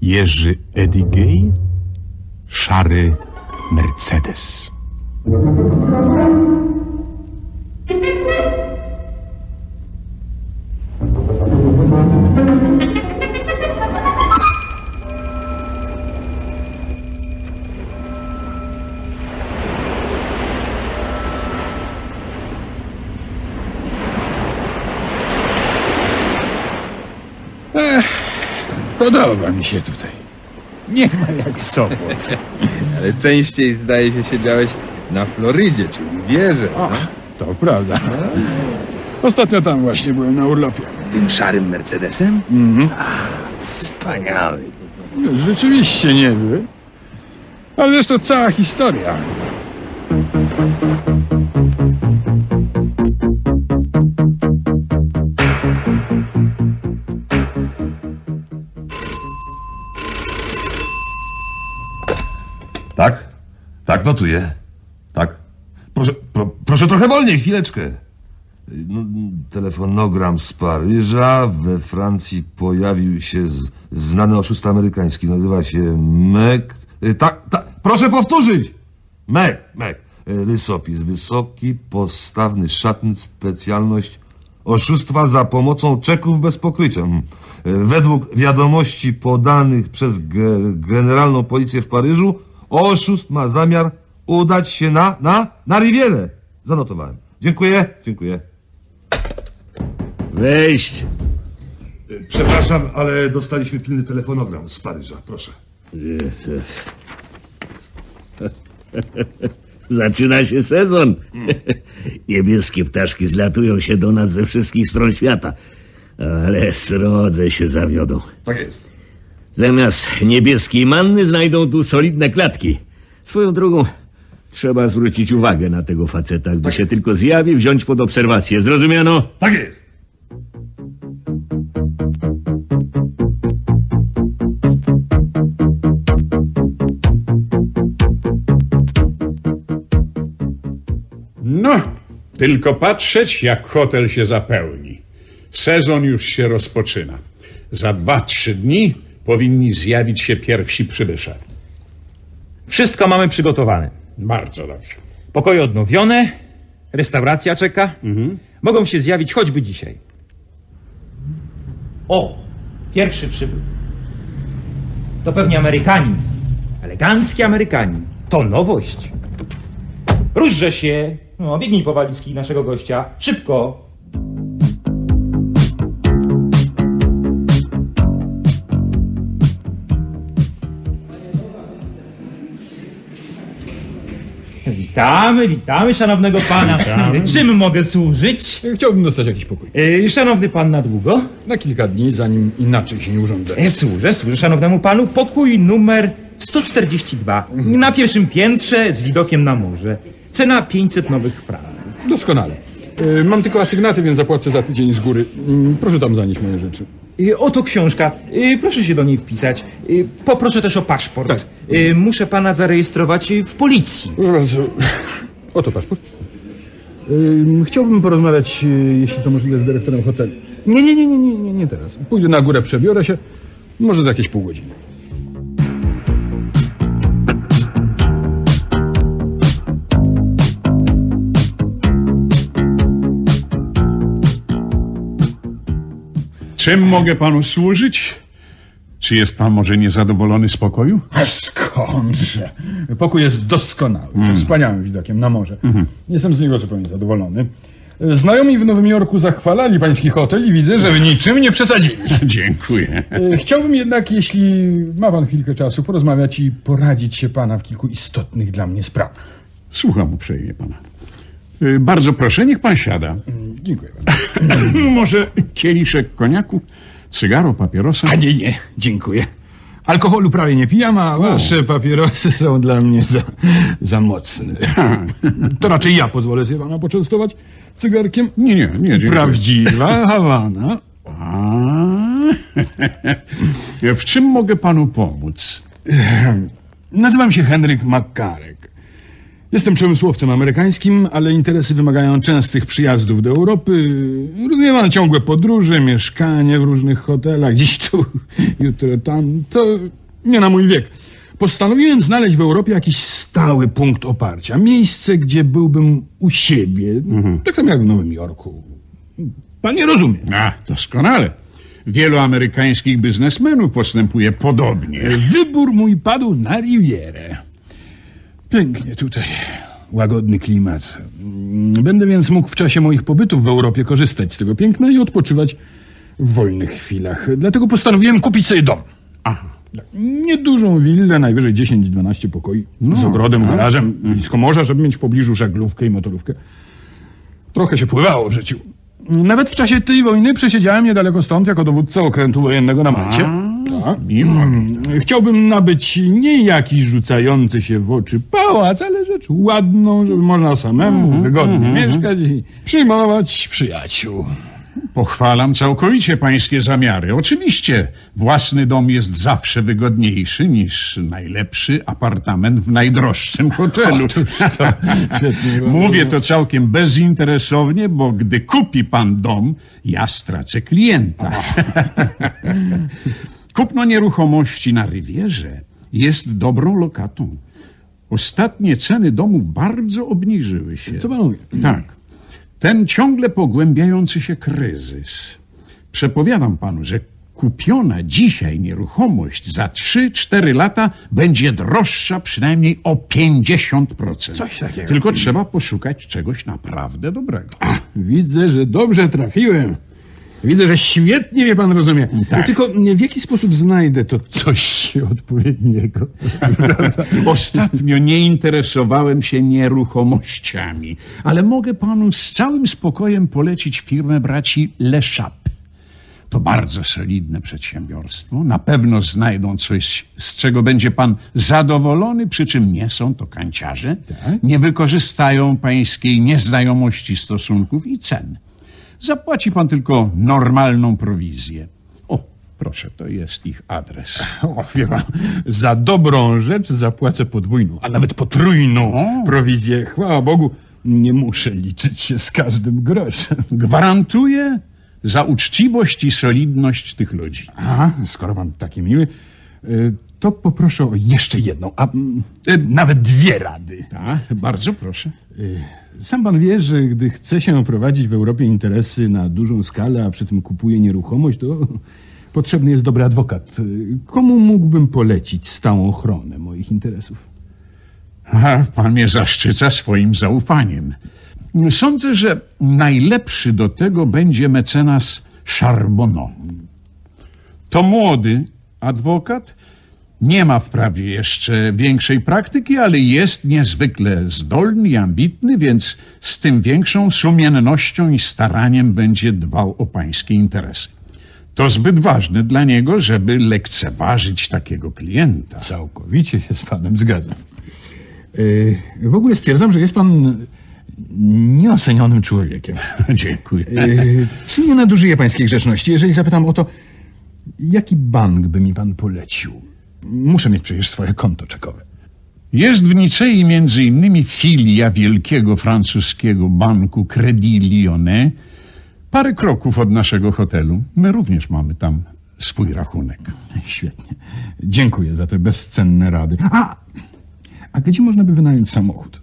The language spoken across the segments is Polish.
Jerzy Edigej, szary Mercedes. Podoba mi się tutaj. Nie ma jak Sopot. Ale częściej zdaje się siedziałeś na Florydzie, czy w wieży. To prawda. Ostatnio tam właśnie byłem na urlopie. Tym szarym Mercedesem? Wspaniały. Rzeczywiście niezły. Ale wiesz, to cała historia. Tak, notuję. Tak. Proszę, pro, proszę trochę wolniej, chwileczkę. No, telefonogram z Paryża. We Francji pojawił się z, znany oszust amerykański. Nazywa się Mek. y, Tak, tak. Proszę powtórzyć! Mek, Mek. Y, Rysopis. Wysoki, postawny szatn, specjalność oszustwa za pomocą czeków bez pokrycia. Mm. Y, Według wiadomości podanych przez ge, Generalną Policję w Paryżu, oszust ma zamiar udać się na, na, na Rivierę. Zanotowałem. Dziękuję, dziękuję. Wejść. Przepraszam, ale dostaliśmy pilny telefonogram z Paryża. Proszę. Zaczyna się sezon. Niebieskie ptaszki zlatują się do nas ze wszystkich stron świata. Ale srodze się zawiodą. Tak jest. Zamiast niebieskiej manny znajdą tu solidne klatki. Swoją drogą trzeba zwrócić uwagę na tego faceta. Gdy się tylko zjawi, wziąć pod obserwację. Zrozumiano? Tak jest. No, tylko patrzeć, jak hotel się zapełni. Sezon już się rozpoczyna. Za dwa, trzy dni powinni zjawić się pierwsi przybysze. Wszystko mamy przygotowane. Bardzo dobrze. Pokoje odnowione, restauracja czeka. Mogą się zjawić choćby dzisiaj. O, pierwszy przybył. To pewnie Amerykanin. Elegancki Amerykanin. To nowość. Różże się. No, biegnij po walizki naszego gościa. Szybko. Witamy, witamy szanownego pana. Czym mogę służyć? Chciałbym dostać jakiś pokój. E, szanowny pan na długo? Na kilka dni, zanim inaczej się nie urządzę. E, służę, służę szanownemu panu. Pokój numer 142. Na pierwszym piętrze z widokiem na morze. Cena 500 nowych franków. Doskonale. E, Mam tylko asygnaty, więc zapłacę za tydzień z góry. Mm, Proszę tam zanieść moje rzeczy. Oto książka. Proszę się do niej wpisać. Poproszę też o paszport. Tak. Muszę pana zarejestrować w policji. Proszę bardzo. Oto paszport. Ym, Chciałbym porozmawiać, y, jeśli to możliwe, z dyrektorem hotelu. Nie, nie, nie, nie, nie, nie, nie teraz. Pójdę na górę, przebiorę się. Może za jakieś pół godziny. Czym mogę panu służyć? Czy jest pan może niezadowolony z pokoju? A skądże? Pokój jest doskonały, ze wspaniałym widokiem na morze. Jestem z niego zupełnie zadowolony. Znajomi w Nowym Jorku zachwalali pański hotel i widzę, że w niczym nie przesadzili. Dziękuję. E, Chciałbym jednak, jeśli ma pan chwilkę czasu, porozmawiać i poradzić się pana w kilku istotnych dla mnie sprawach. Słucham uprzejmie pana. Y, Bardzo proszę, niech pan siada. Dziękuję bardzo. Może kieliszek koniaku, cygaro, papierosa? A nie, nie, dziękuję. Alkoholu prawie nie pijam, a wasze papierosy są dla mnie za, za mocne. To raczej ja pozwolę się pana poczęstować cygarkiem. Nie, nie, nie, dziękuję. Prawdziwa Hawana. A, w czym mogę panu pomóc? Nazywam się Henryk Makarek. Jestem przemysłowcem amerykańskim, ale interesy wymagają częstych przyjazdów do Europy. Rozumie pan ciągłe podróże, mieszkanie w różnych hotelach, dziś tu, jutro tam. To nie na mój wiek. Postanowiłem znaleźć w Europie jakiś stały punkt oparcia. Miejsce, gdzie byłbym u siebie. Tak samo jak w Nowym Jorku. Pan nie rozumie. A, doskonale. Wielu amerykańskich biznesmenów postępuje podobnie. Wybór mój padł na Rivierę. Pięknie tutaj. Łagodny klimat. Będę więc mógł w czasie moich pobytów w Europie korzystać z tego piękna i odpoczywać w wolnych chwilach. Dlatego postanowiłem kupić sobie dom. Aha. Niedużą willę, najwyżej 10-12 pokoi, z ogrodem, garażem, blisko morza, żeby mieć w pobliżu żaglówkę i motorówkę. Trochę się pływało w życiu. Nawet w czasie tej wojny przesiedziałem niedaleko stąd jako dowódca okrętu wojennego na Malcie. Mm, Chciałbym nabyć nie jakiś rzucający się w oczy pałac, ale rzecz ładną, żeby można samemu wygodnie mieszkać i przyjmować przyjaciół. Pochwalam całkowicie pańskie zamiary. Oczywiście, własny dom jest zawsze wygodniejszy niż najlepszy apartament w najdroższym hotelu. Świetnie. Mówię to całkiem bezinteresownie, bo gdy kupi pan dom, ja stracę klienta. Kupno nieruchomości na Rywierze jest dobrą lokatą. Ostatnie ceny domu bardzo obniżyły się. Co pan mówi? Tak. Ten ciągle pogłębiający się kryzys. Przepowiadam panu, że kupiona dzisiaj nieruchomość za 3-4 lata będzie droższa przynajmniej o 50%. Coś takiego. Tylko trzeba poszukać czegoś naprawdę dobrego. Widzę, że dobrze trafiłem. Widzę, że świetnie mnie pan rozumie. Tak. Tylko w jaki sposób znajdę to coś odpowiedniego? Ostatnio nie interesowałem się nieruchomościami, ale mogę panu z całym spokojem polecić firmę braci Le Chap. To bardzo solidne przedsiębiorstwo. Na pewno znajdą coś, z czego będzie pan zadowolony, przy czym nie są to kanciarze. Nie wykorzystają pańskiej nieznajomości stosunków i cen. Zapłaci pan tylko normalną prowizję. O, proszę, to jest ich adres. O, wie pan, za dobrą rzecz zapłacę podwójną, a nawet potrójną prowizję. Chwała Bogu, nie muszę liczyć się z każdym groszem. Gwarantuję za uczciwość i solidność tych ludzi. A, skoro pan taki miły, y, to poproszę o jeszcze jedną, a y, nawet dwie rady. Tak, bardzo proszę. Sam pan wie, że gdy chce się prowadzić w Europie interesy na dużą skalę, a przy tym kupuje nieruchomość, to potrzebny jest dobry adwokat. Komu mógłbym polecić stałą ochronę moich interesów? A, pan mnie zaszczyca swoim zaufaniem. Sądzę, że najlepszy do tego będzie mecenas Charbonneau. To młody adwokat, nie ma wprawie jeszcze większej praktyki, ale jest niezwykle zdolny i ambitny, więc z tym większą sumiennością i staraniem będzie dbał o pańskie interesy. To zbyt ważne dla niego, żeby lekceważyć takiego klienta. Całkowicie się z panem zgadzam. Yy, W ogóle stwierdzam, że jest pan nieocenionym człowiekiem. Dziękuję. Yy, Czy nie nadużyję pańskiej grzeczności, jeżeli zapytam o to, jaki bank by mi pan polecił? Muszę mieć przecież swoje konto czekowe. Jest w Nicei między innymi filia wielkiego francuskiego banku Credit Lyonnais, parę kroków od naszego hotelu. My również mamy tam swój rachunek. Świetnie. Dziękuję za te bezcenne rady. A, a gdzie można by wynająć samochód?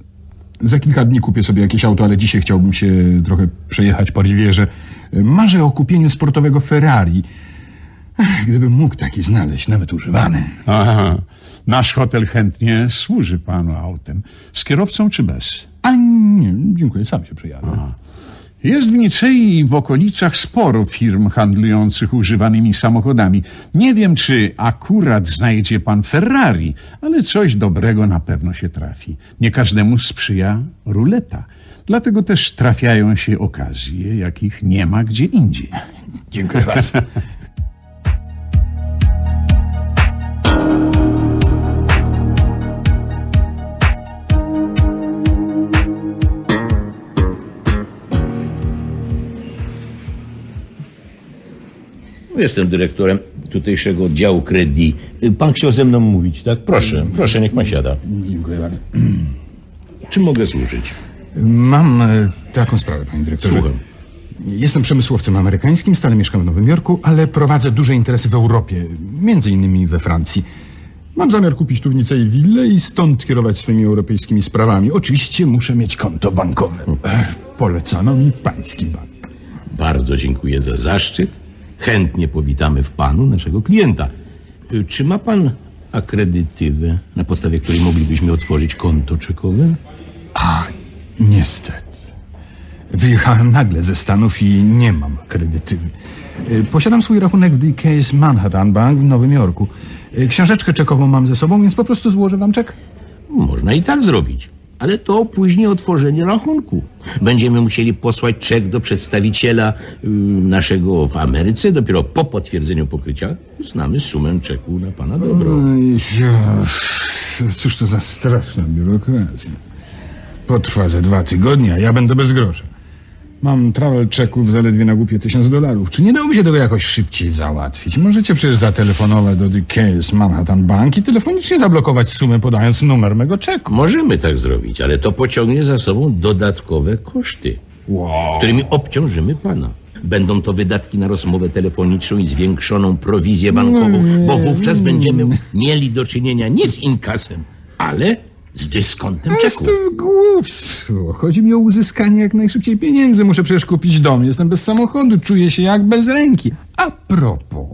Za kilka dni kupię sobie jakieś auto, ale dzisiaj chciałbym się trochę przejechać po Rivierze. Marzę o kupieniu sportowego Ferrari. Gdybym mógł taki znaleźć, nawet używany. Aha. Nasz hotel chętnie służy panu autem. Z kierowcą czy bez? A nie, dziękuję, sam się przejadę. Jest w Nicei i w okolicach sporo firm handlujących używanymi samochodami. Nie wiem, czy akurat znajdzie pan Ferrari, ale coś dobrego na pewno się trafi. Nie każdemu sprzyja ruleta. Dlatego też trafiają się okazje, jakich nie ma gdzie indziej. Dziękuję bardzo. Jestem dyrektorem tutejszego oddziału Credit. Pan chciał ze mną mówić, tak? Proszę, proszę, niech pan siada. Dziękuję bardzo. Czy mogę służyć? Mam e, taką sprawę, panie dyrektorze. Słucham. Jestem przemysłowcem amerykańskim, stale mieszkam w Nowym Jorku, ale prowadzę duże interesy w Europie, między innymi we Francji. Mam zamiar kupić tu w Nicei willę i stąd kierować swoimi europejskimi sprawami. Oczywiście muszę mieć konto bankowe. Ech, Polecano mi pański bank. Bardzo dziękuję za zaszczyt. Chętnie powitamy w panu naszego klienta. Y, Czy ma pan akredytywę, na podstawie której moglibyśmy otworzyć konto czekowe? A, niestety. Wyjechałem nagle ze Stanów i nie mam kredytywy. Posiadam swój rachunek w DKS Manhattan Bank w Nowym Jorku. Y, Książeczkę czekową mam ze sobą, więc po prostu złożę wam czek. Można i tak zrobić. Ale to opóźni otworzenie rachunku. Będziemy musieli posłać czek do przedstawiciela y, naszego w Ameryce. Dopiero po potwierdzeniu pokrycia znamy sumę czeku na pana dobro. Oj, ja, Cóż to za straszna biurokracja. Potrwa ze dwa tygodnie, a ja będę bez grosza. Mam travel czeków zaledwie na głupie tysiąc dolarów. Czy nie dałoby się tego jakoś szybciej załatwić? Możecie przecież zatelefonować do DKS Manhattan Bank i telefonicznie zablokować sumę, podając numer mego czeku. Możemy tak zrobić, ale to pociągnie za sobą dodatkowe koszty, Wow. którymi obciążymy pana. Będą to wydatki na rozmowę telefoniczną i zwiększoną prowizję bankową, bo wówczas będziemy mieli do czynienia nie z inkasem, ale z dyskontem czeku. to głupstwo. Chodzi mi o uzyskanie jak najszybciej pieniędzy. Muszę przecież kupić dom. Jestem bez samochodu. Czuję się jak bez ręki. A propos,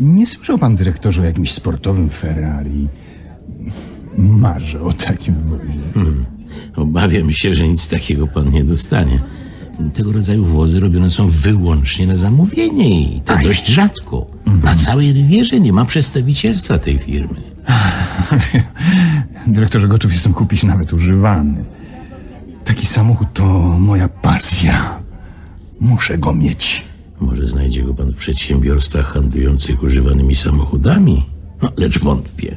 nie słyszał pan dyrektorze o jakimś sportowym Ferrari? Marzę o takim wozie. Obawiam się, że nic takiego pan nie dostanie. Tego rodzaju wozy robione są wyłącznie na zamówienie i to dość rzadko. Na całej rywierze nie ma przedstawicielstwa tej firmy. Dyrektorze, gotów jestem kupić nawet używany. Taki samochód to moja pasja. Muszę go mieć. Może znajdzie go pan w przedsiębiorstwach handlujących używanymi samochodami? No, lecz wątpię.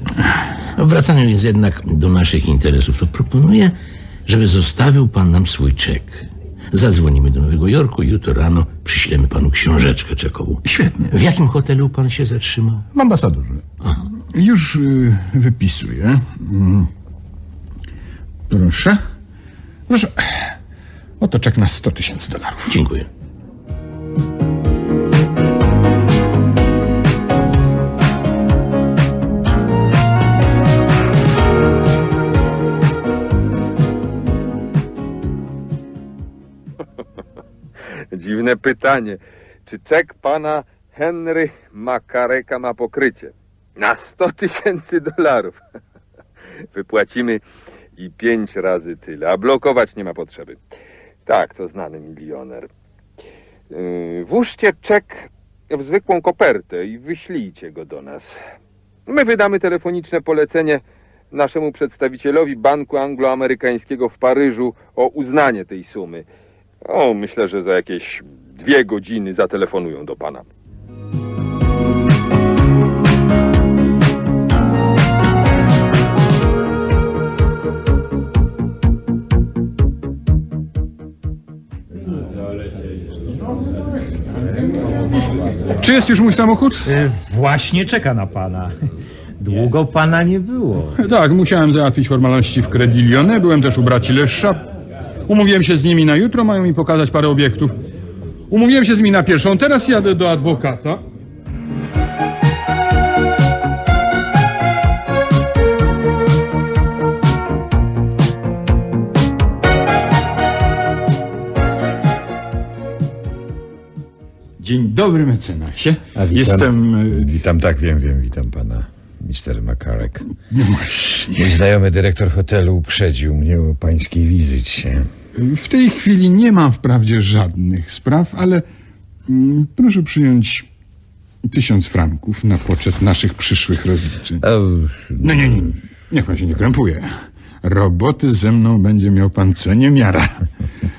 No, wracając jednak do naszych interesów, to proponuję, żeby zostawił pan nam swój czek. Zadzwonimy do Nowego Jorku i jutro rano przyślemy panu książeczkę czekową. Świetnie. W jakim hotelu pan się zatrzymał? W ambasadorze. Już y, wypisuję. Mm. Proszę. Proszę. Oto czek na 100 tysięcy dolarów. Dziękuję. Dziwne pytanie. Czy czek pana Henry Makareka ma pokrycie? Na 100 tysięcy dolarów. Wypłacimy i pięć razy tyle, a blokować nie ma potrzeby. Tak, to znany milioner. Yy, Włóżcie czek w zwykłą kopertę i wyślijcie go do nas. My wydamy telefoniczne polecenie naszemu przedstawicielowi Banku Angloamerykańskiego w Paryżu o uznanie tej sumy. O, myślę, że za jakieś dwie godziny zatelefonują do pana. Czy jest już mój samochód? Y, Właśnie czeka na pana. Długo pana nie było. Tak, musiałem załatwić formalności w Credilione. Byłem też u braci Lesza. Umówiłem się z nimi na jutro, mają mi pokazać parę obiektów. Umówiłem się z nimi na pierwszą, teraz jadę do adwokata. Dzień dobry, mecenasie. Witam. Jestem... y, Witam, tak, wiem, wiem, witam pana, Mr. Makarek. No właśnie. Mój znajomy dyrektor hotelu uprzedził mnie o pańskiej wizycie. W tej chwili nie mam wprawdzie żadnych spraw, ale mm, proszę przyjąć tysiąc franków na poczet naszych przyszłych rozliczeń. No nie, nie, niech pan się nie krępuje. Roboty ze mną będzie miał pan co niemiara.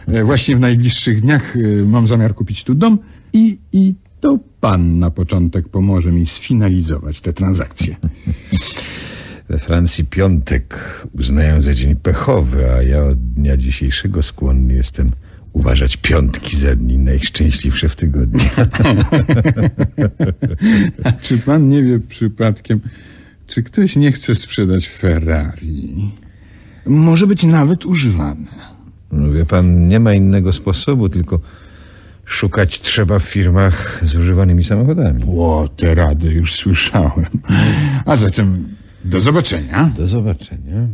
E, Właśnie w najbliższych dniach e, mam zamiar kupić tu dom i, i to pan na początek pomoże mi sfinalizować te transakcje. we Francji piątek uznają za dzień pechowy, a ja od dnia dzisiejszego skłonny jestem uważać piątki za dni najszczęśliwsze w tygodniu. Czy pan nie wie przypadkiem, czy ktoś nie chce sprzedać Ferrari? Może być nawet używane. No wie pan, nie ma innego sposobu, tylko szukać trzeba w firmach z używanymi samochodami. O, te rady już słyszałem. A zatem do zobaczenia. Do zobaczenia.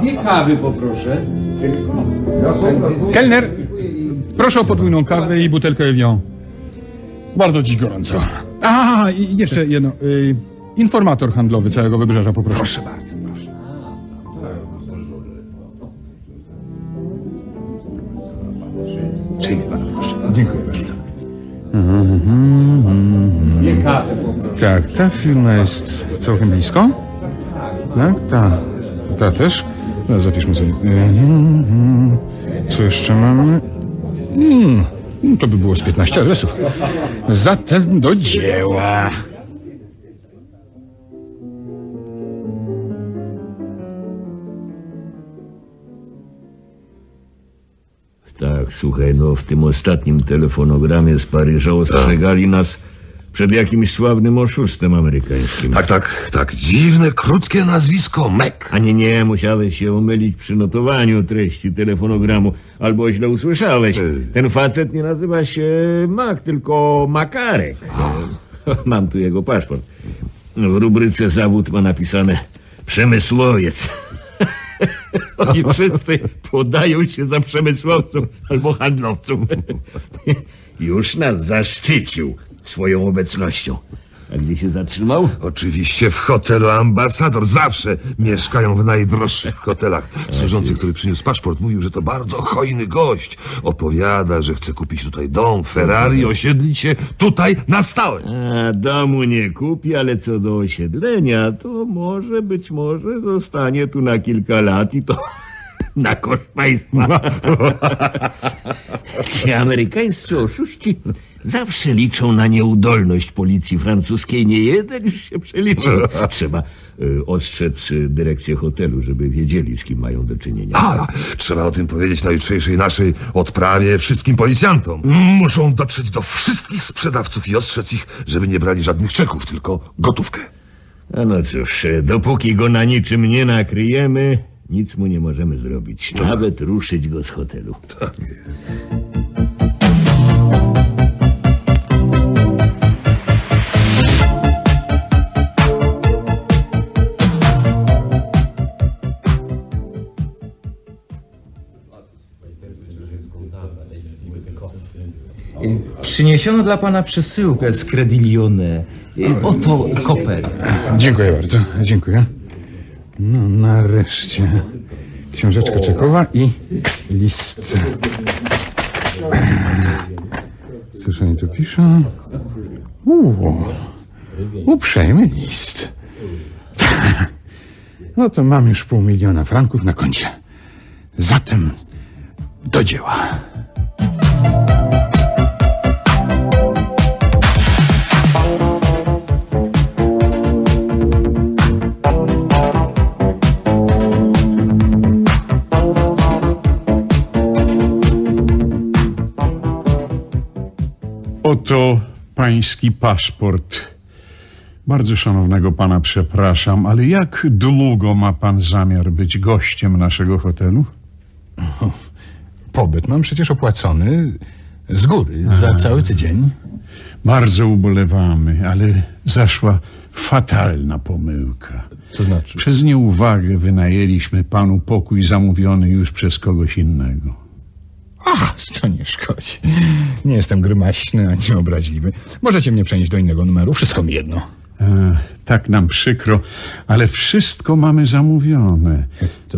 Dwie kawy poproszę. Kelner, proszę o podwójną kawę i butelkę Evian. Bardzo dziś gorąco. A, i jeszcze jedno. Y, informator handlowy całego wybrzeża poproszę. Proszę bardzo, proszę. Przyjmie pan, proszę. Dziękuję bardzo. Tak, ta firma jest całkiem blisko. Tak, ta. Ta też. No, zapiszmy sobie. Co jeszcze mamy? Hmm, to by było z 15 adresów. Zatem do dzieła. Tak, słuchaj, no w tym ostatnim telefonogramie z Paryża ostrzegali nas przed jakimś sławnym oszustem amerykańskim. Tak, tak, tak. Dziwne, krótkie nazwisko. Mek. A nie, nie, musiałeś się omylić przy notowaniu treści telefonogramu, albo źle usłyszałeś. Ten facet nie nazywa się Mac, tylko Makarek. Mam tu jego paszport. W rubryce zawód ma napisane przemysłowiec. Oni wszyscy podają się za przemysłowców albo handlowców. Już nas zaszczycił swoją obecnością. A gdzie się zatrzymał? Oczywiście w hotelu Ambasador. Zawsze mieszkają w najdroższych hotelach. Służący, który przyniósł paszport, mówił, że to bardzo hojny gość. Opowiada, że chce kupić tutaj dom, Ferrari, osiedlić się tutaj na stałe. A, domu nie kupi, ale co do osiedlenia, to może, być może zostanie tu na kilka lat i to na koszt państwa. Ci amerykańscy oszuści zawsze liczą na nieudolność policji francuskiej. Nie jeden już się przeliczył. Trzeba y, ostrzec y, dyrekcję hotelu, żeby wiedzieli, z kim mają do czynienia. A, trzeba o tym powiedzieć na jutrzejszej naszej odprawie wszystkim policjantom. Muszą dotrzeć do wszystkich sprzedawców i ostrzec ich, żeby nie brali żadnych czeków, tylko gotówkę. A no cóż, y, dopóki go na niczym nie nakryjemy, nic mu nie możemy zrobić. Nawet ruszyć go z hotelu. Przyniesiono dla pana przesyłkę z Credilione. Oto koper. Dziękuję bardzo, dziękuję. No, nareszcie. Książeczka czekowa i list. Cóż oni tu piszą? Uuu, uprzejmy list. No to mam już pół miliona franków na koncie. Zatem do dzieła. Oto pański paszport. Bardzo szanownego pana przepraszam, ale jak długo ma pan zamiar być gościem naszego hotelu? Pobyt mam przecież opłacony z góry za cały tydzień. Bardzo ubolewamy, ale zaszła fatalna pomyłka. To znaczy? Przez nieuwagę wynajęliśmy panu pokój zamówiony już przez kogoś innego. A, to nie szkodzi. Nie jestem grymaśny ani obraźliwy. Możecie mnie przenieść do innego numeru, wszystko mi jedno. E, tak nam przykro, ale wszystko mamy zamówione.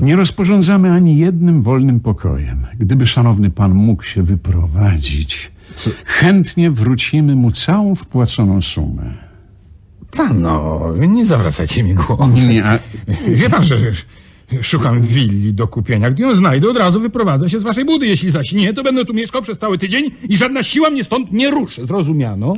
Nie rozporządzamy ani jednym wolnym pokojem. Gdyby szanowny pan mógł się wyprowadzić, chętnie wrócimy mu całą wpłaconą sumę. Pan, no, nie zawracajcie mi głowy. Nie, a- Wie pan, że szukam willi do kupienia. Gdy ją znajdę, od razu wyprowadzę się z waszej budy. Jeśli zaś nie, to będę tu mieszkał przez cały tydzień i żadna siła mnie stąd nie ruszy. Zrozumiano?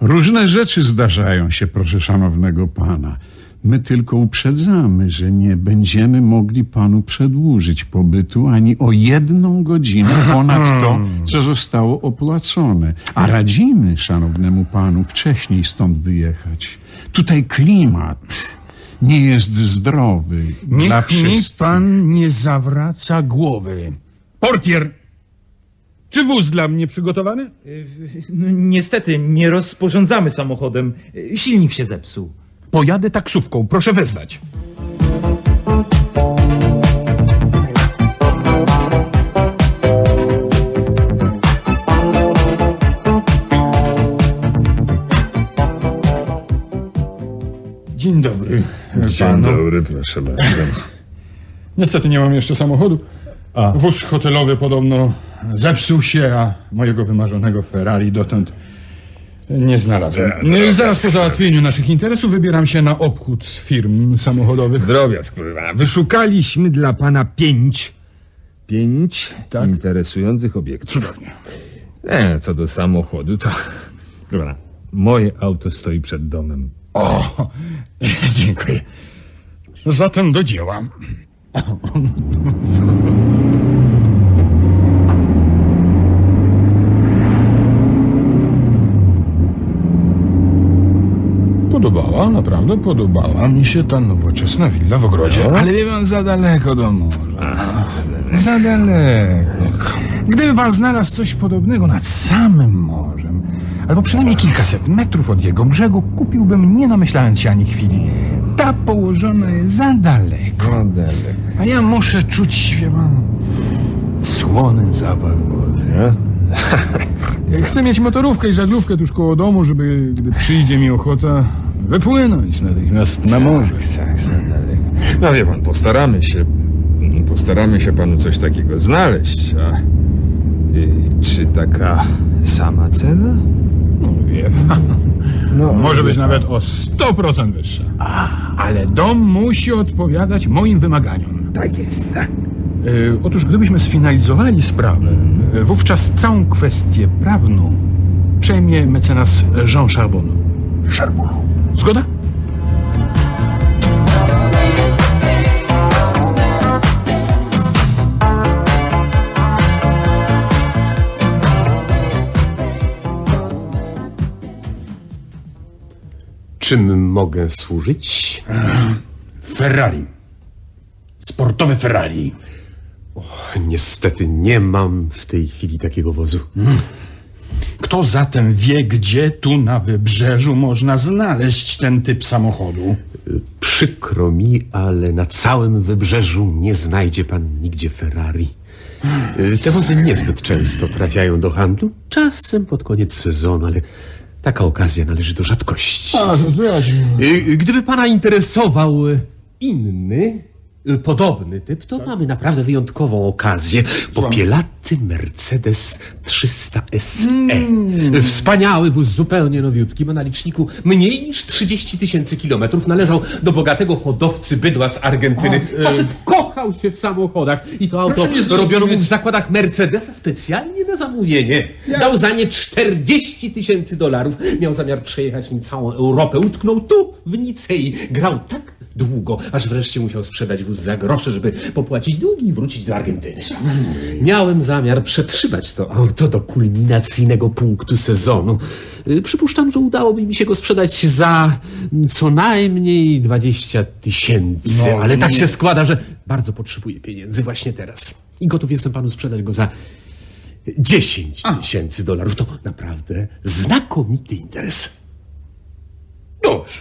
Różne rzeczy zdarzają się, proszę szanownego pana. My tylko uprzedzamy, że nie będziemy mogli panu przedłużyć pobytu ani o jedną godzinę ponad to, co zostało opłacone. A radzimy szanownemu panu wcześniej stąd wyjechać. Tutaj klimat nie jest zdrowy dla Niech mi wszystkich. pan nie zawraca głowy. Portier! Czy wóz dla mnie przygotowany? No, niestety nie rozporządzamy samochodem. Silnik się zepsuł. Pojadę taksówką, proszę wezwać. Dzień dobry. Dzień panu. dobry, proszę bardzo. Niestety nie mam jeszcze samochodu. A. Wóz hotelowy podobno zepsuł się, a mojego wymarzonego Ferrari dotąd nie znalazłem. drobiazg, Zaraz po załatwieniu naszych interesów wybieram się na obchód firm samochodowych. Drobiazg, kurwa. Wyszukaliśmy dla pana pięć, pięć Tak. interesujących obiektów. Cudownie. E, co do samochodu, to... Dobra, moje auto stoi przed domem. O, dziękuję. Zatem do dzieła. Podobała, naprawdę podobała mi się ta nowoczesna willa w ogrodzie. Ale wie pan, za daleko do morza. Za daleko. Gdyby pan znalazł coś podobnego nad samym morzem, albo przynajmniej kilkaset metrów od jego brzegu, kupiłbym, nie namyślając się ani chwili. Ta położona jest za daleko. Za daleko. A ja muszę czuć, wie pan, słony zapach wody. Chcę mieć motorówkę i żaglówkę tuż koło domu, żeby, gdy przyjdzie mi ochota, wypłynąć natychmiast na morze. Tak, za daleko. No wie pan, postaramy się, postaramy się panu coś takiego znaleźć, a... y, czy taka sama cena? No wie pan. Może być nawet o 100% wyższa. Ale dom musi odpowiadać moim wymaganiom. Tak jest, tak. Y, otóż gdybyśmy sfinalizowali sprawę, y, wówczas całą kwestię prawną przejmie mecenas Jean Charbon. Charbon. Zgoda? Czym mogę służyć? Ferrari. Sportowe Ferrari. Niestety nie mam w tej chwili takiego wozu. Kto zatem wie, gdzie tu na wybrzeżu można znaleźć ten typ samochodu? Przykro mi, ale na całym wybrzeżu nie znajdzie pan nigdzie Ferrari. Y, Te wozy niezbyt często trafiają do handlu. Czasem pod koniec sezonu, ale taka okazja należy do rzadkości. A, to ja się... Y, Gdyby pana interesował y, inny, y, podobny typ, to mamy naprawdę wyjątkową okazję. Popielaty Mercedes 300 SE. Y, Wspaniały wóz, zupełnie nowiutki, ma na liczniku mniej niż 30 tysięcy kilometrów. Należał do bogatego hodowcy bydła z Argentyny. Facet kochał się w samochodach i to auto robiono mu w zakładach Mercedesa specjalnie na zamówienie. Dał za nie 40 tysięcy dolarów. Miał zamiar przejechać nim całą Europę. Utknął tu, w Nicei. Grał tak długo, aż wreszcie musiał sprzedać wóz za grosze, żeby popłacić długi i wrócić do Argentyny. Miałem zamiar przetrzymać to auto do kulminacyjnego punktu sezonu. Y, Przypuszczam, że udałoby mi się go sprzedać za co najmniej 20 tysięcy, No, ale tak nie. się składa, że bardzo potrzebuję pieniędzy właśnie teraz. I gotów jestem panu sprzedać go za 10 tysięcy dolarów. To naprawdę znakomity interes. Dobrze.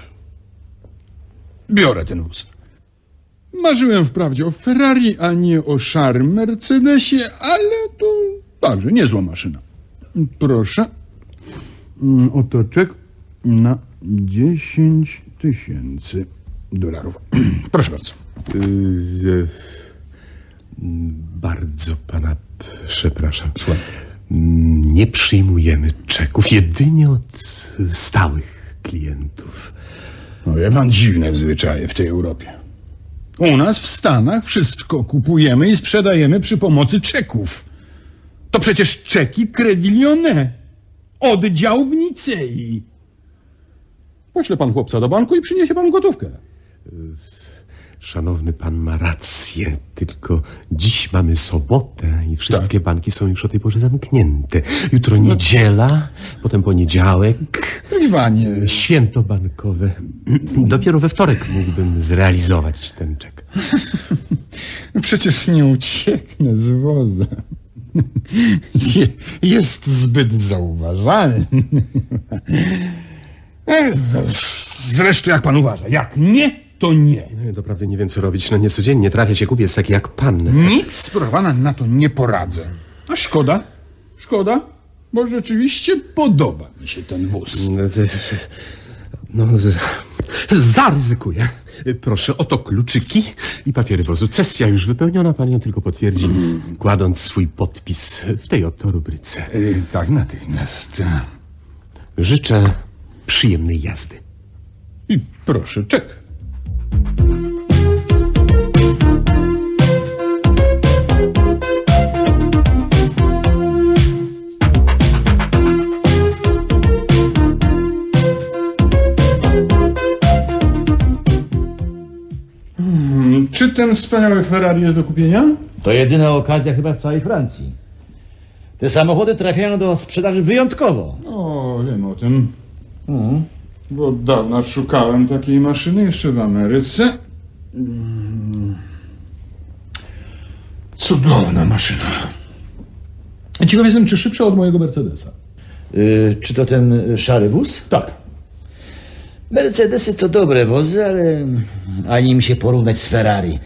Biorę ten wóz. Marzyłem wprawdzie o Ferrari, a nie o szarym Mercedesie, ale to także niezła maszyna. Proszę. Mm, Oto czek na 10 tysięcy dolarów. Proszę bardzo. Yy, bardzo pana przepraszam. Mm, Nie przyjmujemy czeków, jedynie od stałych klientów. No wie pan, dziwne zwyczaje w tej Europie. U nas w Stanach wszystko kupujemy i sprzedajemy przy pomocy czeków. To przecież czeki Credit Lyonnais. Oddział w Nicei. Pośle pan chłopca do banku i przyniesie pan gotówkę. Szanowny pan ma rację, tylko dziś mamy sobotę i wszystkie banki są już o tej porze zamknięte. Jutro niedziela, potem poniedziałek, Panie panie, święto bankowe. Dopiero we wtorek mógłbym zrealizować ten czek. przecież nie ucieknę z wozem. Je, jest zbyt zauważalny. E, Zresztą jak pan uważa, jak nie, to nie. No, Doprawdy nie wiem, co robić. No niecodziennie trafia się kupiec taki jak pan. Nic, proszę pana, na to nie poradzę. A szkoda, szkoda, bo rzeczywiście podoba mi się ten wóz. No, No, z- zaryzykuję. Proszę, oto kluczyki i papiery wozu. Cesja już wypełniona, pan ją tylko potwierdzi, kładąc swój podpis w tej oto rubryce. E, Tak, natychmiast. Życzę przyjemnej jazdy. I proszę, czek. Hmm, Czy ten wspaniały Ferrari jest do kupienia? To jedyna okazja chyba w całej Francji. Te samochody trafiają do sprzedaży wyjątkowo. O, wiem o tym. Bo od dawna szukałem takiej maszyny jeszcze w Ameryce. Cudowna maszyna. Ciekaw jestem, czy szybsza od mojego Mercedesa. Y, czy to ten szary wóz? Tak. Mercedesy to dobre wozy, ale ani im się porównać z Ferrari.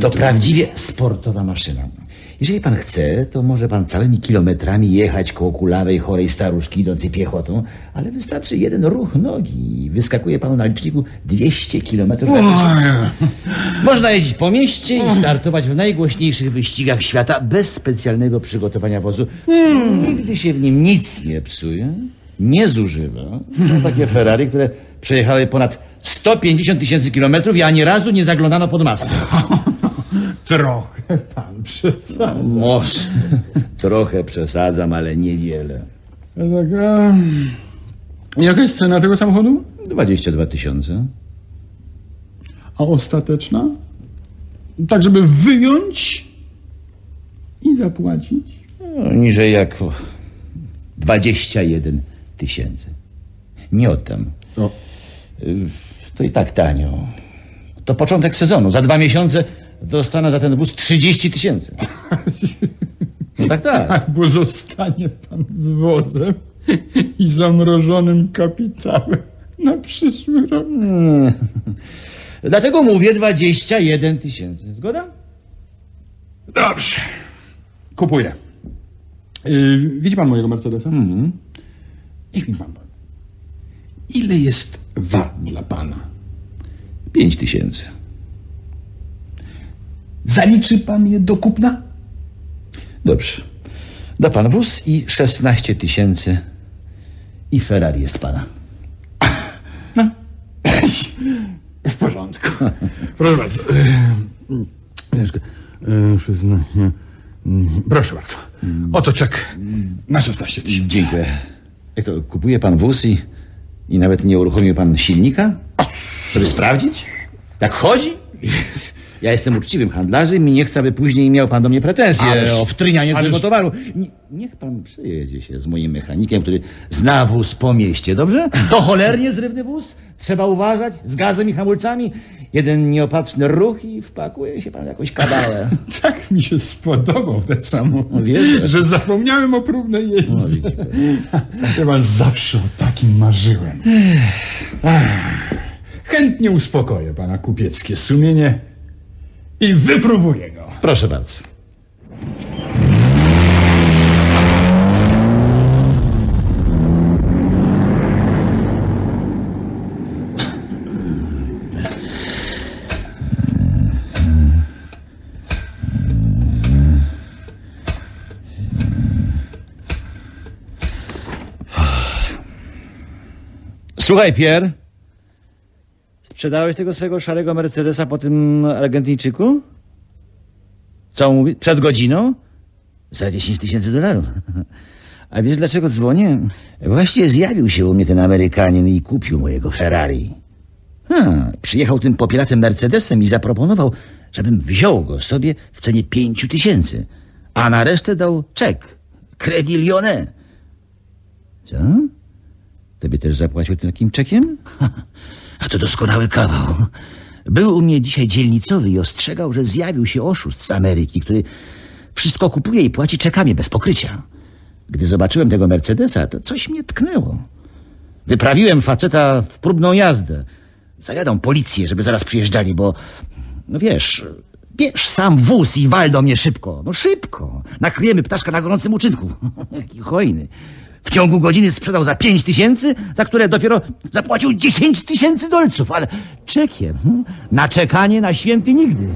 To prawdziwie sportowa maszyna. Jeżeli pan chce, to może pan całymi kilometrami jechać koło kulawej, chorej staruszki idącej piechotą, ale wystarczy jeden ruch nogi i wyskakuje panu na liczniku 200 kilometrów. Można jeździć po mieście i startować w najgłośniejszych wyścigach świata bez specjalnego przygotowania wozu. Nigdy się w nim nic nie psuje, nie zużywa. Są takie Ferrari, które przejechały ponad 150 tysięcy kilometrów i ani razu nie zaglądano pod maskę. Trochę pan przesadza. Może. Trochę przesadzam, ale niewiele. Tak, a... Jaka jest cena tego samochodu? 22 tysiące. A ostateczna? Tak, żeby wyjąć i zapłacić? No, niżej jak 21 tysięcy. Nie oddam. O. Y, To i tak tanio. To początek sezonu. Za dwa miesiące dostanę za ten wóz 30 tysięcy. No tak, tak. Bo zostanie pan z wozem i zamrożonym kapitałem na przyszły rok. Nie. Dlatego mówię 21 tysięcy. Zgoda? Dobrze. Kupuję. Yy, widzi pan mojego Mercedesa? Mhm. Niech mi pan powie. Ile jest wart dla pana? 5 tysięcy. Zaliczy pan je do kupna? Dobrze. Da pan wóz i 16 tysięcy. I Ferrari jest pana. W porządku. Proszę bardzo. Przyznaję. Mm, Proszę bardzo. Oto czek na 16 tysięcy. Dziękuję. Jak to, kupuje pan wóz i, i nawet nie uruchomił pan silnika? Żeby sprawdzić? Jak chodzi? Ja jestem uczciwym handlarzem i nie chcę, aby później miał pan do mnie pretensje Ależ- o wtrynianie ależ- swojego towaru. Nie, niech pan przejedzie się z moim mechanikiem, który zna wóz po mieście, dobrze? To cholernie zrywny wóz. Trzeba uważać z gazem i hamulcami. Jeden nieopatrzny ruch i wpakuje się pan w jakąś kabałę. Tak mi się spodobał ten samochód, No wierzę. że zapomniałem o próbnej No, jeździe. pan zawsze o takim marzyłem. Ach, Chętnie uspokoję pana kupieckie sumienie i wypróbuję go. Proszę bardzo. Słuchaj, Pierre. Sprzedałeś tego swego szarego Mercedesa po tym Argentyńczyku? Co on mówi? Przed godziną? Za 10 tysięcy dolarów. A wiesz dlaczego dzwonię? Właśnie zjawił się u mnie ten Amerykanin i kupił mojego Ferrari. Ha, przyjechał tym popielatym Mercedesem i zaproponował, żebym wziął go sobie w cenie pięciu tysięcy, a na resztę dał czek. Credit Lyonnais. Co? Tobie też zapłacił takim czekiem? A to doskonały kawał. Był u mnie dzisiaj dzielnicowy i ostrzegał, że zjawił się oszust z Ameryki, który wszystko kupuje i płaci czekami bez pokrycia. Gdy zobaczyłem tego Mercedesa, to coś mnie tknęło. Wyprawiłem faceta w próbną jazdę. Zajadą policję, żeby zaraz przyjeżdżali, bo... No wiesz, bierz sam wóz i wal do mnie szybko. No szybko. Nakryjemy ptaszka na gorącym uczynku. Jaki hojny. W ciągu godziny sprzedał za pięć tysięcy, za które dopiero zapłacił dziesięć tysięcy dolców, ale czekiem. hm? Na czekanie na święty nigdy.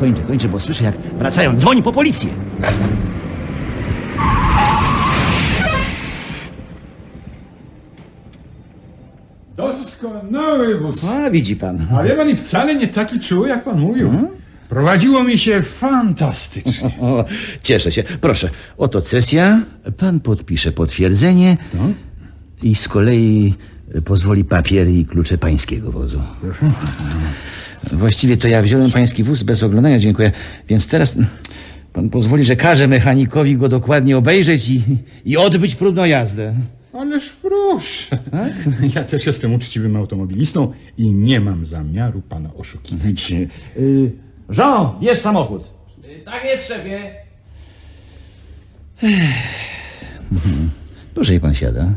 Kończę, kończę, bo słyszę jak wracają. Dzwoni po policję. Doskonały wóz. A, widzi pan. A wie pan, i wcale nie taki czuły, jak pan mówił. Prowadziło mi się fantastycznie. Cieszę się. Proszę, oto cesja. Pan podpisze potwierdzenie i z kolei pozwoli papiery i klucze pańskiego wozu. Właściwie to ja wziąłem pański wóz bez oglądania, dziękuję. Więc teraz pan pozwoli, że każę mechanikowi go dokładnie obejrzeć i, i odbyć próbną jazdę. Ależ proszę. Ja też jestem uczciwym automobilistą i nie mam zamiaru pana oszukiwać. Y, Jean, bierz samochód. Tak jest, szefie. Proszę, pan siada.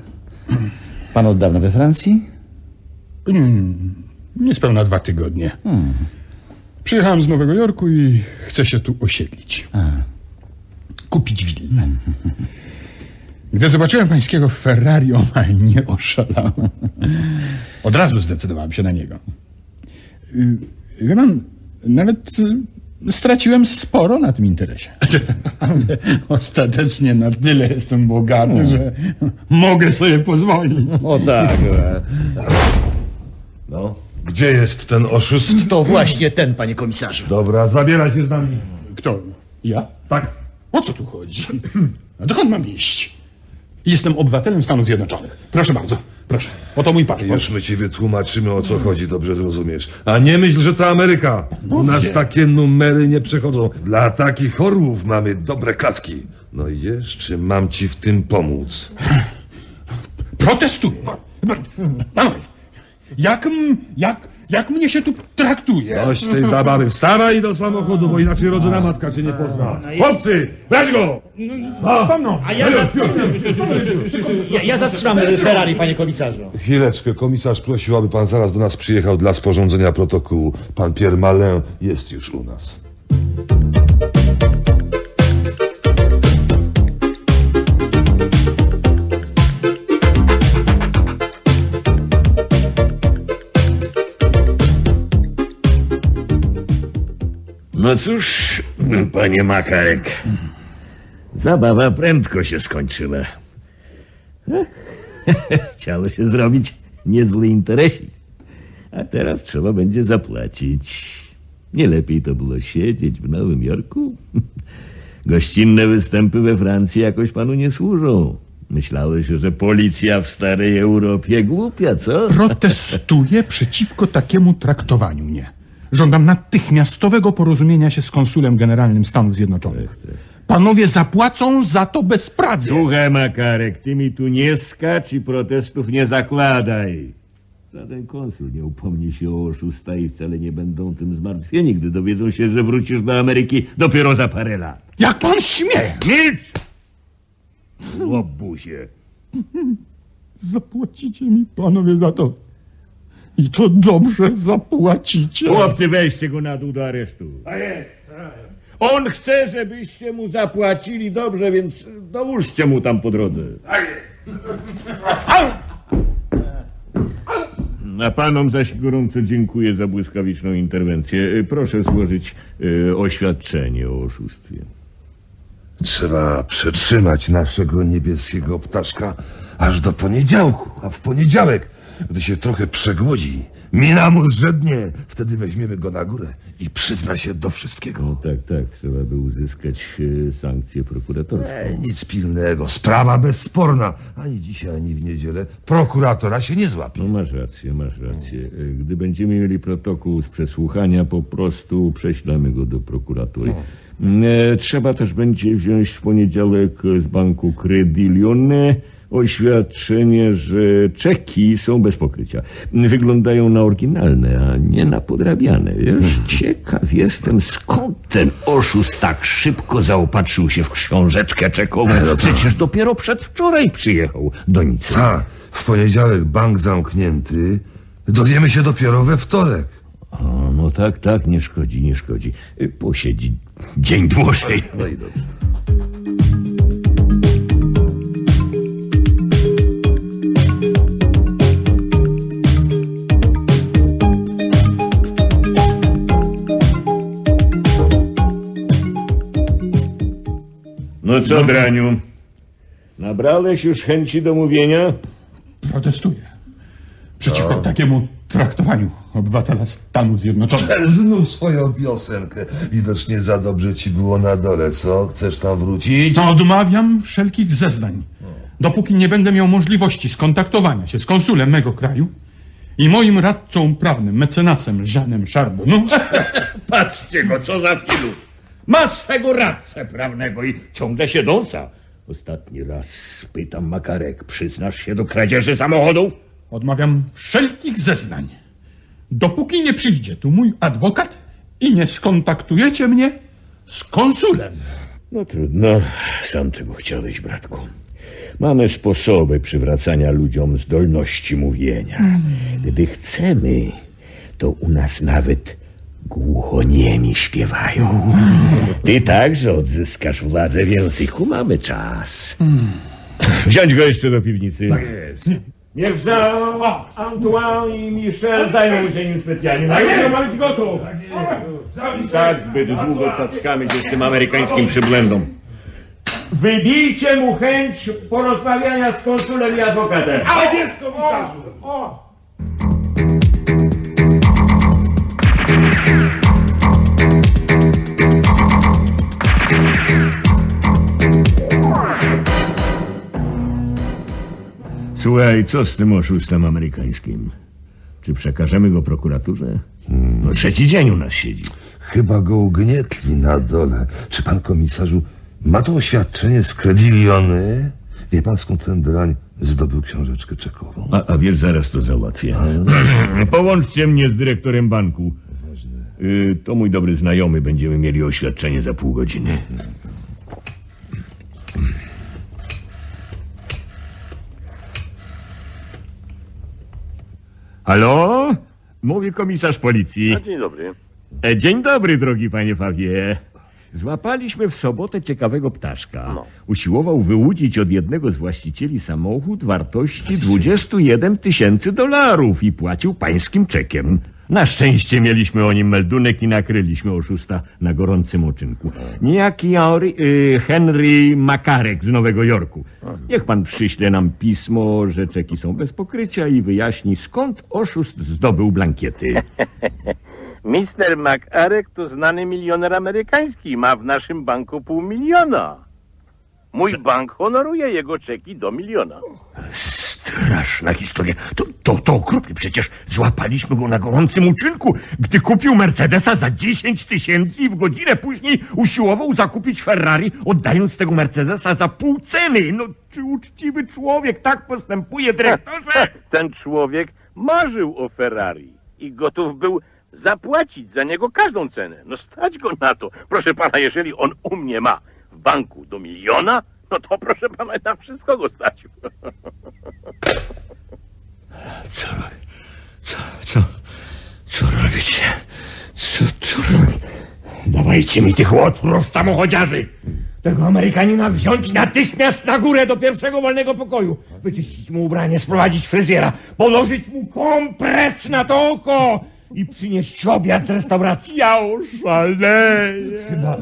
Pan od dawna we Francji? Mm, Niespełna dwa tygodnie. Hmm. Przyjechałem z Nowego Jorku i chcę się tu osiedlić. Kupić willę. Gdy zobaczyłem pańskiego Ferrari, omal nie oszalałem. Od razu zdecydowałem się na niego. Y, Wie pan, nawet y, straciłem sporo na tym interesie. Ale ostatecznie na tyle jestem bogaty, że mogę sobie pozwolić. O tak. No, gdzie jest ten oszust? To właśnie ten, panie komisarzu. Dobra, zabieraj się z nami. Kto? Ja? Tak. O co tu chodzi? A dokąd mam iść? Jestem obywatelem Stanów Zjednoczonych. Proszę bardzo, proszę. Oto mój paszport. Już my ci wytłumaczymy, o co chodzi, dobrze zrozumiesz. A nie myśl, że to Ameryka. U nas takie numery nie przechodzą. Dla takich orłów mamy dobre klacki. No idziesz, czy mam ci w tym pomóc? Protestuję. Panowie, jak, jak, jak mnie się tu traktuje? Dość tej zabawy. Wstawaj do samochodu, bo inaczej rodzona matka cię nie pozna. Chłopcy, brać go! Panowie, A ja zatrzymam, ja, ja zatrzymam Ferrari, panie komisarzu. Chwileczkę, komisarz prosił, aby pan zaraz do nas przyjechał dla sporządzenia protokołu. Pan Pierre Malin jest już u nas. No cóż, panie Makarek, zabawa prędko się skończyła. Chciało się zrobić niezły interesik, a teraz trzeba będzie zapłacić. Nie lepiej to było siedzieć w Nowym Jorku? Gościnne występy we Francji jakoś panu nie służą. Myślałeś, że policja w starej Europie głupia, co? Protestuję przeciwko takiemu traktowaniu mnie. Żądam natychmiastowego porozumienia się z konsulem generalnym Stanów Zjednoczonych. Panowie zapłacą za to bezprawie. Słuchaj, Makarek, ty mi tu nie skacz i protestów nie zakładaj. Żaden konsul nie upomni się o oszusta i wcale nie będą tym zmartwieni, gdy dowiedzą się, że wrócisz do Ameryki dopiero za parę lat. Jak pan śmie! Milcz! Łobuzie. Zapłacicie mi panowie za to. I to dobrze zapłacicie. Chłopcy, weźcie go na dół do aresztu. On chce, żebyście mu zapłacili dobrze, więc dołóżcie mu tam po drodze. A panom zaś gorąco dziękuję za błyskawiczną interwencję. Y, Proszę złożyć y, oświadczenie o oszustwie. Trzeba przetrzymać naszego niebieskiego ptaszka aż do poniedziałku, a w poniedziałek, gdy się trochę przegłodzi, Mina mu zrzednie. Wtedy weźmiemy go na górę i przyzna się do wszystkiego. No tak, tak, trzeba by uzyskać e, sankcję prokuratorską. E, nic pilnego, sprawa bezsporna. Ani dzisiaj, ani w niedzielę prokuratora się nie złapie. No masz rację, masz rację. E, Gdy będziemy mieli protokół z przesłuchania, po prostu prześlemy go do prokuratury. E, Trzeba też będzie wziąć w poniedziałek z banku Credit Lyonnais oświadczenie, że czeki są bez pokrycia. Wyglądają na oryginalne, a nie na podrabiane. Wiesz, ciekaw jestem, skąd ten oszust tak szybko zaopatrzył się w książeczkę czekową. Przecież dopiero przedwczoraj przyjechał do Nicy. A, w poniedziałek bank zamknięty. Dowiemy się dopiero we wtorek. O, no tak, tak, nie szkodzi, nie szkodzi. Posiedzi dzień dłużej. No i dobrze. No co, Draniu? Nabrałeś już chęci do mówienia? Protestuję. Przeciwko takiemu traktowaniu obywatela Stanów Zjednoczonych. Znów swoją piosenkę. Widocznie za dobrze ci było na dole, co? Chcesz tam wrócić? To odmawiam wszelkich zeznań. Dopóki nie będę miał możliwości skontaktowania się z konsulem mego kraju i moim radcą prawnym, mecenasem Żanem Charbonneau, Patrzcie go, co za filut. Ma swego radcę prawnego i ciągle się dąsa. Ostatni raz spytam Makarek, przyznasz się do kradzieży samochodów? odmawiam wszelkich zeznań. Dopóki nie przyjdzie tu mój adwokat i nie skontaktujecie mnie z konsulem. No trudno, sam tego chciałeś, bratku. Mamy sposoby przywracania ludziom zdolności mówienia. Gdy chcemy, to u nas nawet głuchoniemi śpiewają. Ty także odzyskasz władzę w języku. Mamy czas. Wziąć go jeszcze do piwnicy. Tak jest. Niech Jean, Antoine i Michel zajmą się nim specjalnie. Na jutro ma być gotów. Tak zbyt długo cackamy się z tym amerykańskim przybłędą. Wybijcie mu chęć porozmawiania z konsulem i adwokatem. Tak jest, komisarzu! Słuchaj, co z tym oszustem amerykańskim? Czy przekażemy go prokuraturze? No trzeci dzień u nas siedzi. Chyba go ugnietli na dole. Czy pan komisarzu ma to oświadczenie z Crediliony? Wie pan skąd ten drań zdobył książeczkę czekową? A, a wiesz, zaraz to załatwię. Połączcie mnie z dyrektorem banku. Y, to mój dobry znajomy. Będziemy mieli oświadczenie za pół godziny. Halo? Mówi komisarz policji. Dzień dobry. E, Dzień dobry, drogi panie Fawie. Złapaliśmy w sobotę ciekawego ptaszka. No. Usiłował wyłudzić od jednego z właścicieli samochód wartości 21 tysięcy dolarów i płacił pańskim czekiem. Na szczęście mieliśmy o nim meldunek i nakryliśmy oszusta na gorącym oczynku. Niejaki Henry, y, Henry Makarek z Nowego Jorku. Niech pan przyśle nam pismo, że czeki są bez pokrycia i wyjaśni skąd oszust zdobył blankiety. Mister McArek to znany milioner amerykański. Ma w naszym banku pół miliona. Mój bank honoruje jego czeki do miliona. Straszna historia. To, to, to okropnie. Przecież złapaliśmy go na gorącym uczynku, gdy kupił Mercedesa za 10 tysięcy i w godzinę później usiłował zakupić Ferrari, oddając tego Mercedesa za pół ceny. No, czy uczciwy człowiek tak postępuje, dyrektorze? Ten człowiek marzył o Ferrari i gotów był zapłacić za niego każdą cenę. No stać go na to. Proszę pana, jeżeli on u mnie ma w banku do miliona, no to proszę pana, na wszystko go stać. Co, co, co, co robicie? Co tu robić? Dawajcie mi tych łotrów samochodziarzy! Tego Amerykanina wziąć natychmiast na górę do pierwszego wolnego pokoju. Wyczyścić mu ubranie, sprowadzić fryzjera, położyć mu kompres na to oko i przynieść obiad z restauracji. Ja oszaleję. Chyba,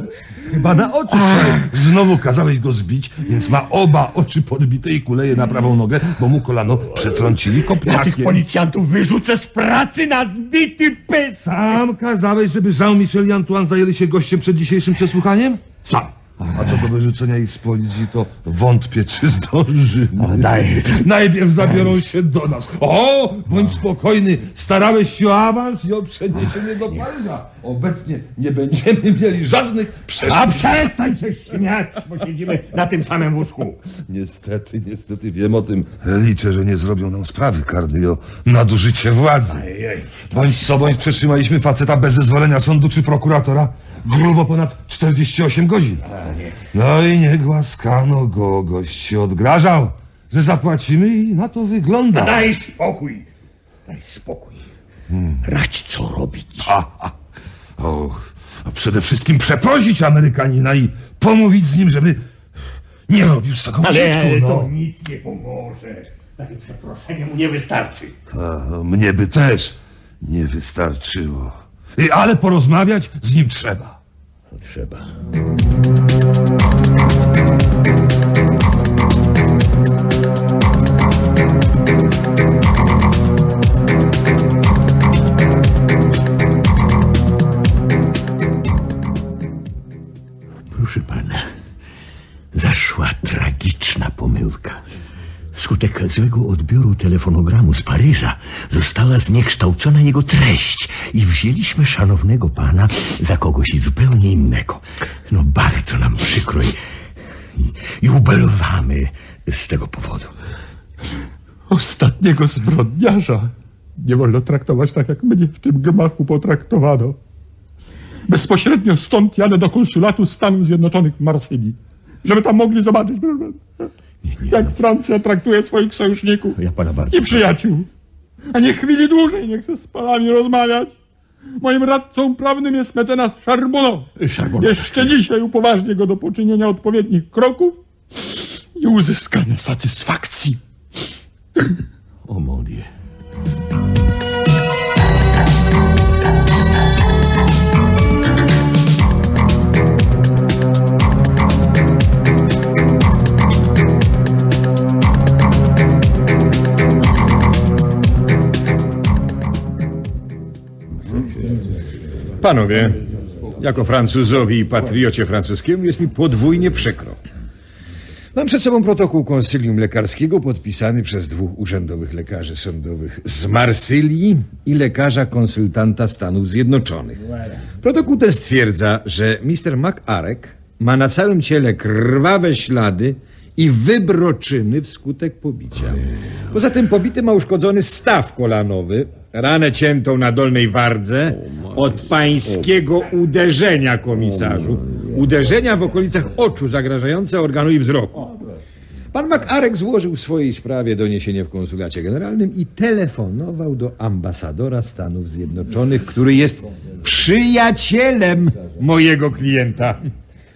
chyba na oczy chciałem. Znowu kazałeś go zbić, więc ma oba oczy podbite i kuleje na prawą nogę, bo mu kolano przetrącili Ja tych kopniakiem. policjantów wyrzucę z pracy na zbity pys. Sam kazałeś, żeby Jean-Michel i Antoine zajęli się gościem przed dzisiejszym przesłuchaniem? Sam. A co do wyrzucenia ich z policji, to wątpię, czy zdążymy. daj. Najpierw zabiorą się do nas. O, bądź spokojny. Starałeś się o awans i o przeniesienie do Paryża. Obecnie nie będziemy mieli żadnych przeszkód. A przestań się śmiać, bo siedzimy na tym samym wózku. Niestety, niestety wiem o tym. Liczę, że nie zrobią nam sprawy karnej o nadużycie władzy. Bądź co bądź przetrzymaliśmy faceta bez zezwolenia sądu czy prokuratora grubo ponad 48 godzin. No i nie głaskano go, gość się odgrażał, że zapłacimy i na to wygląda. Daj spokój. Daj spokój. Radź co robić. A, a, o, a przede wszystkim przeprosić Amerykanina i pomówić z nim, żeby nie robił z tego Ale użytku. to No. nic nie pomoże. Takie przeproszenie mu nie wystarczy. A, mnie by też nie wystarczyło. I, ale porozmawiać z nim trzeba. Trzeba. Pomyłka. Wskutek złego odbioru telefonogramu z Paryża została zniekształcona jego treść i wzięliśmy szanownego pana za kogoś zupełnie innego. No bardzo nam przykro i, i, i ubelowamy z tego powodu. Ostatniego zbrodniarza nie wolno traktować tak, jak mnie w tym gmachu potraktowano. Bezpośrednio stąd jadę do konsulatu Stanów Zjednoczonych w Marsylii, żeby tam mogli zobaczyć, pana, jak Francja traktuje swoich sojuszników Ja pana bardzo i przyjaciół. A nie chwili dłużej nie chcę z panami rozmawiać. Moim radcą prawnym jest mecenas. Charbonneau. Jeszcze dzisiaj upoważnię go do poczynienia odpowiednich kroków i uzyskania satysfakcji. O mon Panowie, jako Francuzowi i patriocie francuskiemu jest mi podwójnie przykro. Mam przed sobą protokół konsylium lekarskiego podpisany przez dwóch urzędowych lekarzy sądowych z Marsylii i lekarza konsultanta Stanów Zjednoczonych. Protokół ten stwierdza, że Mr. McArek ma na całym ciele krwawe ślady i wybroczyny wskutek pobicia. Poza tym pobity ma uszkodzony staw kolanowy, ranę ciętą na dolnej wardze od pańskiego uderzenia, komisarzu. Uderzenia w okolicach oczu zagrażające organu i wzroku. Pan McArek złożył w swojej sprawie doniesienie w konsulacie generalnym i telefonował do ambasadora Stanów Zjednoczonych, który jest przyjacielem mojego klienta.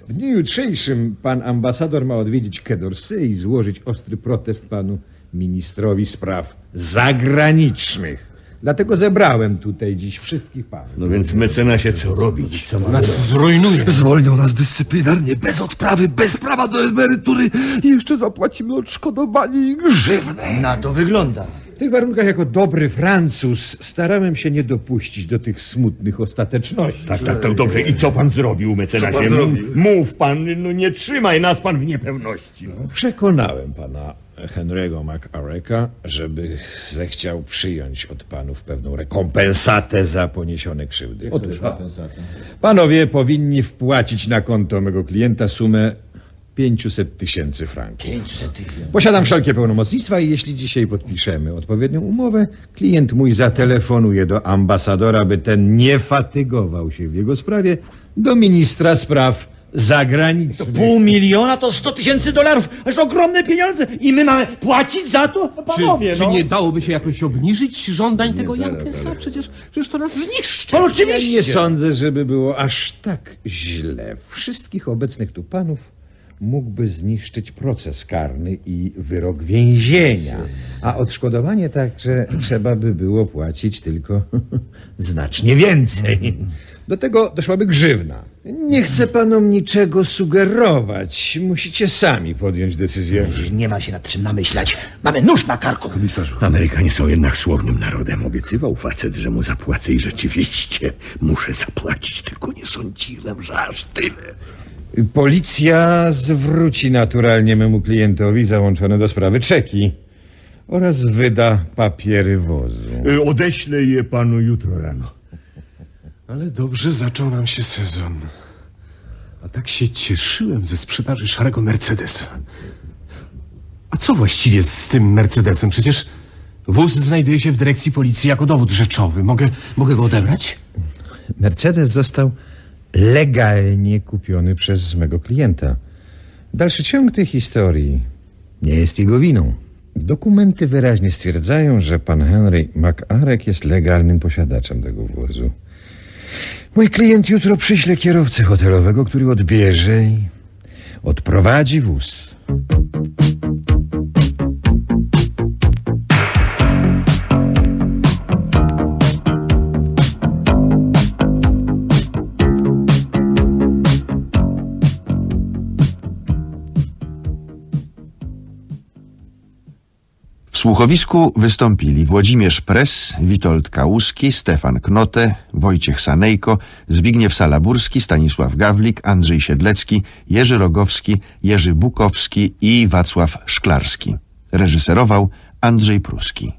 W dniu jutrzejszym pan ambasador ma odwiedzić Quai d'Orsay i złożyć ostry protest panu ministrowi spraw zagranicznych. Dlatego zebrałem tutaj dziś wszystkich panów. No więc mecenasie, co robić? Co ma Nas zrujnuje. Zwolnią nas dyscyplinarnie, bez odprawy, bez prawa do emerytury i jeszcze zapłacimy odszkodowanie i grzywnę. Na to wygląda. W tych warunkach jako dobry Francuz starałem się nie dopuścić do tych smutnych ostateczności. Tak, tak, tak, dobrze. I co pan zrobił, mecenasie? Co pan zrobił? Mów- pan, no nie trzymaj nas pan w niepewności. Przekonałem pana Henry'ego McAreka, żeby zechciał przyjąć od panów pewną rekompensatę za poniesione krzywdy. Otóż panowie powinni wpłacić na konto mego klienta sumę 500 tysięcy franków. Posiadam wszelkie pełnomocnictwa i jeśli dzisiaj podpiszemy odpowiednią umowę, klient mój zatelefonuje do ambasadora, by ten nie fatygował się w jego sprawie, do ministra spraw zagranicznych. Pół miliona to 100 tysięcy dolarów. Aż to ogromne pieniądze. I my mamy płacić za to? No, Czy, Panowie, czy no. nie dałoby się jakoś obniżyć żądań tego Jankesa? Przecież, przecież to nas zniszczy. No, Ja oczywiście. nie sądzę, żeby było aż tak źle. Wszystkich obecnych tu panów mógłby zniszczyć proces karny i wyrok więzienia, a odszkodowanie także trzeba by było płacić tylko znacznie więcej. Do tego doszłaby grzywna. Nie chcę panom niczego sugerować. Musicie sami podjąć decyzję. Nie ma się nad czym namyślać. Mamy nóż na karku. Komisarzu. Amerykanie są jednak słownym narodem. Obiecywał facet, że mu zapłacę i rzeczywiście muszę zapłacić, tylko nie sądziłem, że aż tyle. Policja zwróci naturalnie memu klientowi załączone do sprawy czeki oraz wyda papiery wozu. Y, Odeślę je panu jutro rano. Ale dobrze zaczął nam się sezon. A tak się cieszyłem ze sprzedaży szarego Mercedesa. A co właściwie z tym Mercedesem? Przecież wóz znajduje się w dyrekcji policji jako dowód rzeczowy. Mogę, mogę go odebrać? Mercedes został legalnie kupiony przez mego klienta. Dalszy ciąg tej historii nie jest jego winą. Dokumenty wyraźnie stwierdzają, że pan Henry McArek jest legalnym posiadaczem tego wozu. Mój klient jutro przyśle kierowcę hotelowego, który odbierze i odprowadzi wóz. Słuchowisku wystąpili Włodzimierz Pres, Witold Kałuski, Stefan Knote, Wojciech Sanejko, Zbigniew Salaburski, Stanisław Gawlik, Andrzej Siedlecki, Jerzy Rogowski, Jerzy Bukowski i Wacław Szklarski. Reżyserował Andrzej Pruski.